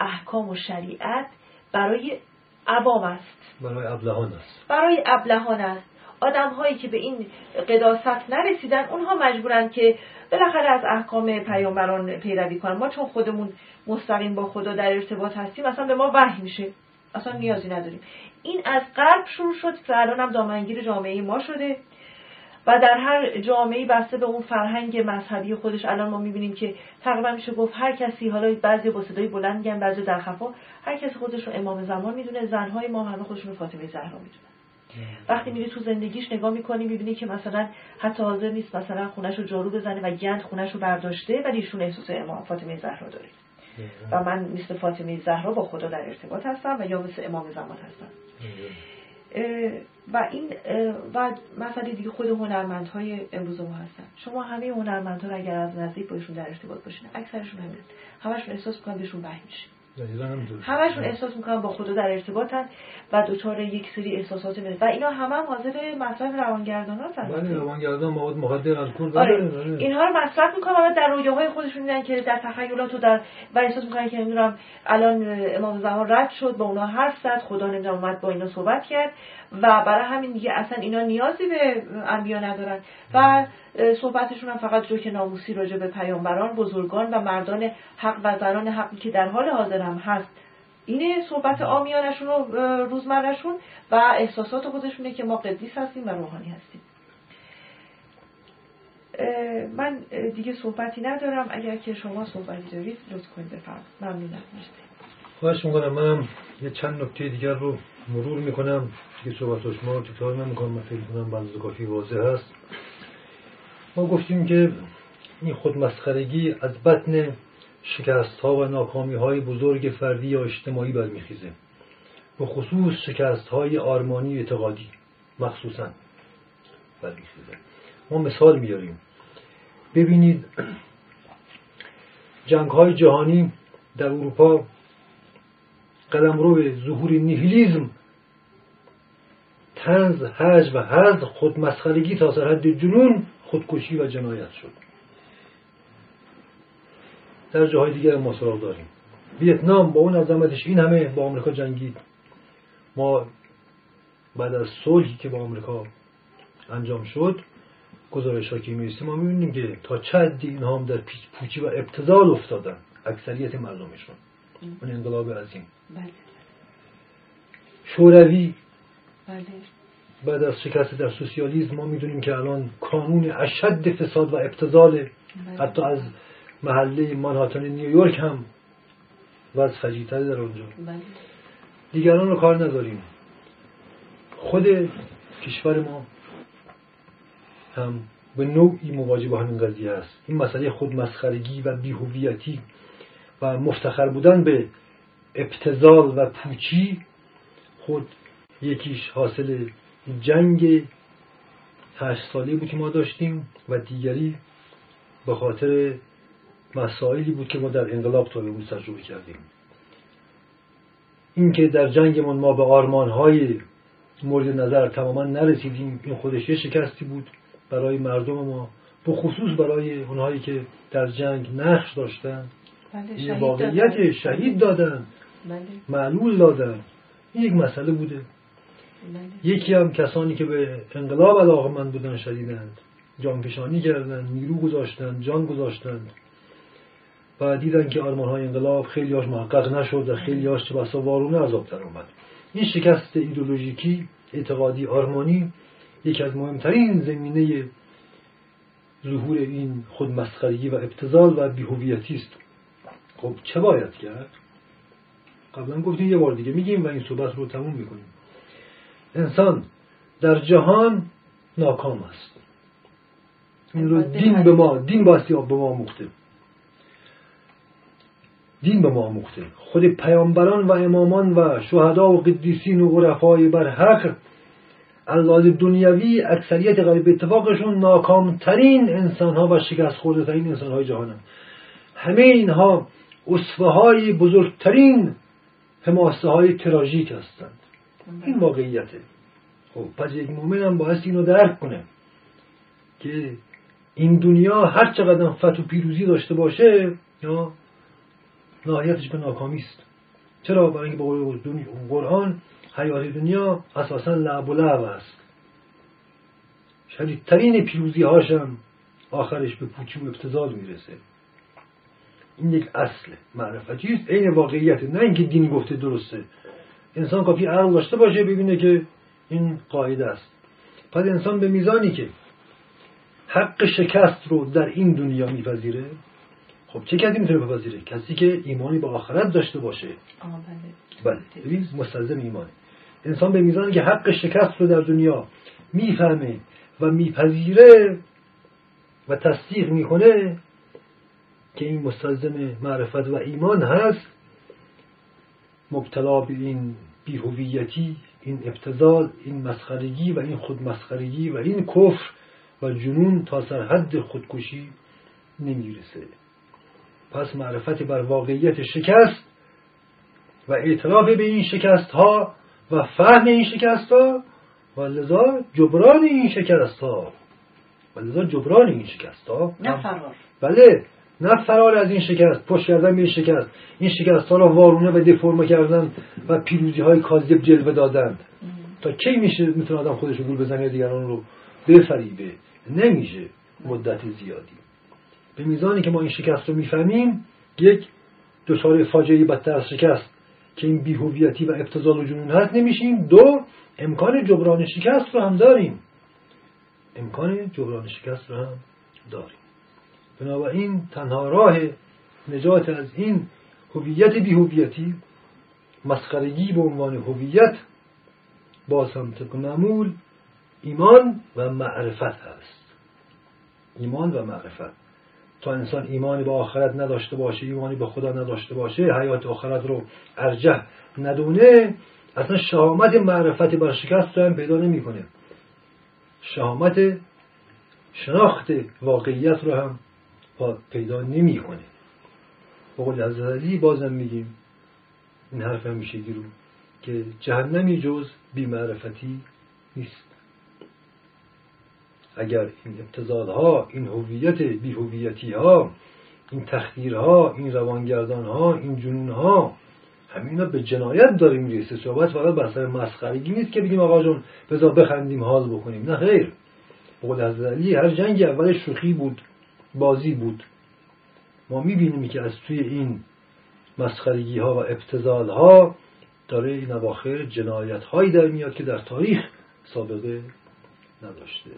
احکام و شریعت برای عوام است. برای ابلهان است. برای ابلهان است. آدم هایی که به این قداست نرسیدن اونها مجبورن که بالاخره از احکام پیامبران پیروی کنن. ما چون خودمون مستقیم با خدا در ارتباط هستیم اصلا به ما وحی میشه. اصلا نیازی نداریم. این از قلب شروع شد که الان هم دامنگیر جامعه ما شده. و در هر جامعه بسته به اون فرهنگ مذهبی خودش الان ما می‌بینیم که تقریبا میشه گفت هر کسی حالا بعضی با صدای بلند میگن بعضی در خفا هر کسی خودش رو امام زمان می‌دونه زنهای ما همه خودشون رو فاطمه زهرا می‌دونن. وقتی میری تو زندگیش نگاه می‌کنی می‌بینی که مثلا حتی حاضر نیست مثلا خونش رو جارو بزنه و گند خونش رو برداشته ولی ایشون احساس امام فاطمه زهرا داره. و من مثل فاطمه زهرا با خدا در ارتباط هستم و یا مثل امام زمان هستم. و این و مسئله دیگه خود هنرمندهای امروز ما هستن. شما همه هنرمندها رو اگر از نزدیک باشون در ارتباط باشین اکثرشون همین. همشون احساس می‌کنن بهشون وحی میشه همشون احساس می‌کنن با خدا در ارتباطن و دوچار یک سری احساسات میده و اینا همه هم حاضر مصرف روانگردان هستن. بله روانگردان مواد مخدر الکل آره. اینها رو مصرف می‌کنن و در رویاهای خودشون میدن که در تخیلات و در و احساس می‌کنن که نمی‌دونم الان امام زمان رد شد با اونا حرف زد خدا نمی‌دونم اومد با اینا صحبت کرد. و برای همین دیگه اصلا اینا نیازی به انبیا ندارن. و صحبتشون هم فقط جوک ناموسی راجع به پیامبران بزرگان و مردان حق و زنان حقی که در حال حاضر هم هست. اینه صحبت آمیانشون و روزمرهشون و احساسات خودشونه که ما قدیس هستیم و روحانی هستیم. من دیگه صحبتی ندارم. اگر که شما صحبتی دارید لطف کنید بفرمایید. ممنونم. خواهش می‌کنم. منم یه چند نکته دیگر رو مرور می‌کنم. دیگه صحبت شما رو تکرار نمی‌کنم من فکر کنم بعضی کافی واضح هست. ما گفتیم که این خودمسخرگی از بطن شکست ها و ناکامی های بزرگ فردی یا اجتماعی برمیخیزه. به خصوص شکست های آرمانی و اعتقادی مخصوصا برمیخیزه. ما مثال میاریم ببینید جنگ های جهانی در اروپا قلمرو ظهور نیهیلیزم تنز هج و هز خودمسخرگی تا سرحد جنون خودکشی و جنایت شد. در جاهای دیگر ما سراغ داریم. ویتنام با اون عظمتش این همه با آمریکا جنگید. ما بعد از صلحی که با آمریکا انجام شد گزارش ها که می‌رسیم ما می‌بینیم که تا چه حدی اینها هم در پیچ پوچی و ابتزال افتادن اکثریت مردمشون. اون انقلاب عظیم. بله. شوروی بله. بعد از شکست در سوسیالیسم ما می‌دونیم که الان کانون اشد فساد و ابتزال بله. حتی از محله مانهاتن نیویورک هم وضع فجیتره در اونجا. بله. دیگران رو کار نداریم. خود کشور ما هم به نوعی مواجه با همین قضیه است این مسئله خودمسخرگی و بیهویتی و مفتخر بودن به ابتزال و پوچی خود یکیش حاصل جنگ هشت ساله بود که ما داشتیم و دیگری به خاطر مسائلی بود که ما در انقلاب تا امروز تجربه کردیم. اینکه در جنگمون ما به آرمانهای مورد نظر تماما نرسیدیم این خودش یه شکستی بود برای مردم ما به خصوص برای اونهایی که در جنگ نقش داشتن. بله شهید واقعیت دادن. شهید دادن. بله. معلول دادن. این یک مسئله بوده. یکی هم کسانی که به انقلاب علاقمند بودن شدیدند. جانفشانی کردند نیرو گذاشتند جان گذاشتند. و دیدن که آرمان های انقلاب خیلی هاش محقق نشد و خیلی هاش چه بسا وارونه عذاب در اومد این شکست ایدولوژیکی اعتقادی آرمانی یکی از مهمترین زمینه ظهور این خودمسخرگی و ابتزال و بیهویتی است. خب چه باید کرد؟ قبلا گفتیم یه بار دیگه میگیم و این صحبت رو تموم می‌کنیم. انسان در جهان ناکام است. این رو دین به ما دین باستی به ما مخته. دین به ما مخته. خود پیامبران و امامان و شهدا و قدیسین و عرفای بر حق الواز دنیوی اکثریت غریب اتفاقشون ناکامترین انسان ها و شکست خورده ترین انسان های جهانن. همه اینها اصفه های بزرگترین حماسه های تراژیک هستند. این واقعیته خب پس یک مؤمن هم باید اینو درک کنه که این دنیا هر چقدر فتح و پیروزی داشته باشه یا نهایتش به ناکامی است چرا برای اینکه دنیا- قرآن حیات دنیا اساسا لعب و لعب است شدیدترین پیروزی هاشم آخرش به پوچی و ابتزال می‌رسه این یک اصل معرفتی است عین واقعیت نه اینکه دین گفته درسته انسان کافی عقل داشته باشه ببینه که این قاعده است. پس انسان به میزانی که حق شکست رو در این دنیا میپذیره خب چه کسی می‌تونه بپذیره؟ کسی که ایمانی به آخرت داشته باشه. بله. بله ببین مستلزم ایمانه انسان به میزانی که حق شکست رو در دنیا می‌فهمه و میپذیره و تصدیق می‌کنه که این مستلزم معرفت و ایمان هست مبتلا به این بیهویتی این ابتزال این مسخرگی و این خودمسخرگی و این کفر و جنون تا سرحد خودکشی نمی‌رسه. پس معرفت بر واقعیت شکست و اعتراف به این شکست ها و فهم این شکست ها و لذا جبران این شکست ها و لذا جبران این شکست ها نه فرار. بله. نه فرار از این شکست پشت کردن به این شکست. این شکست ها را وارونه و دفرمه کردن و پیروزی های کاذب جلوه دادند. تا کی میشه می‌تونه آدم خودش رو گول بزنه دیگران رو بفریبه؟ نمیشه. مدت زیادی. به میزانی که ما این شکست رو می‌فهمیم یک دچار فاجعه بدتر از شکست که این بیهویتی و ابتزال و جنون هست نمیشیم. دو امکان جبران شکست رو هم داریم. امکان جبران شکست رو هم داریم. بنابراین تنها راه نجات از این هویت بیهویتی مسخرگی به عنوان هویت هم طبق معمول ایمان و معرفت هست ایمان و معرفت. تا انسان ایمانی به آخرت نداشته باشه ایمانی به خدا نداشته باشه حیات آخرت رو ارجح ندونه اصلا شهامت معرفت بر شکست رو هم پیدا نمی‌کنه. شهامت شناخت واقعیت رو هم پیدا نمی‌کنه. به قول علی بازم میگیم این حرف همیشگی رو که جهنمی جز بیمعرفتی نیست. اگر این ابتزالها این هویت بیهویتی ها این تخدیرها این روانگردان ها این جنون ها همینا به جنایت داریم می‌رسه. صحبت فقط بحث مسخرگی نیست که بگیم آقا جون بذار بخندیم حال بکنیم. نه خیر. قول حضرت علی هر جنگ اول شوخی بود. بازی بود. ما می‌بینیم که از توی این مسخرگی ها و ابتزال ها داره این اواخر جنایت هایی در میاد که در تاریخ سابقه نداشته.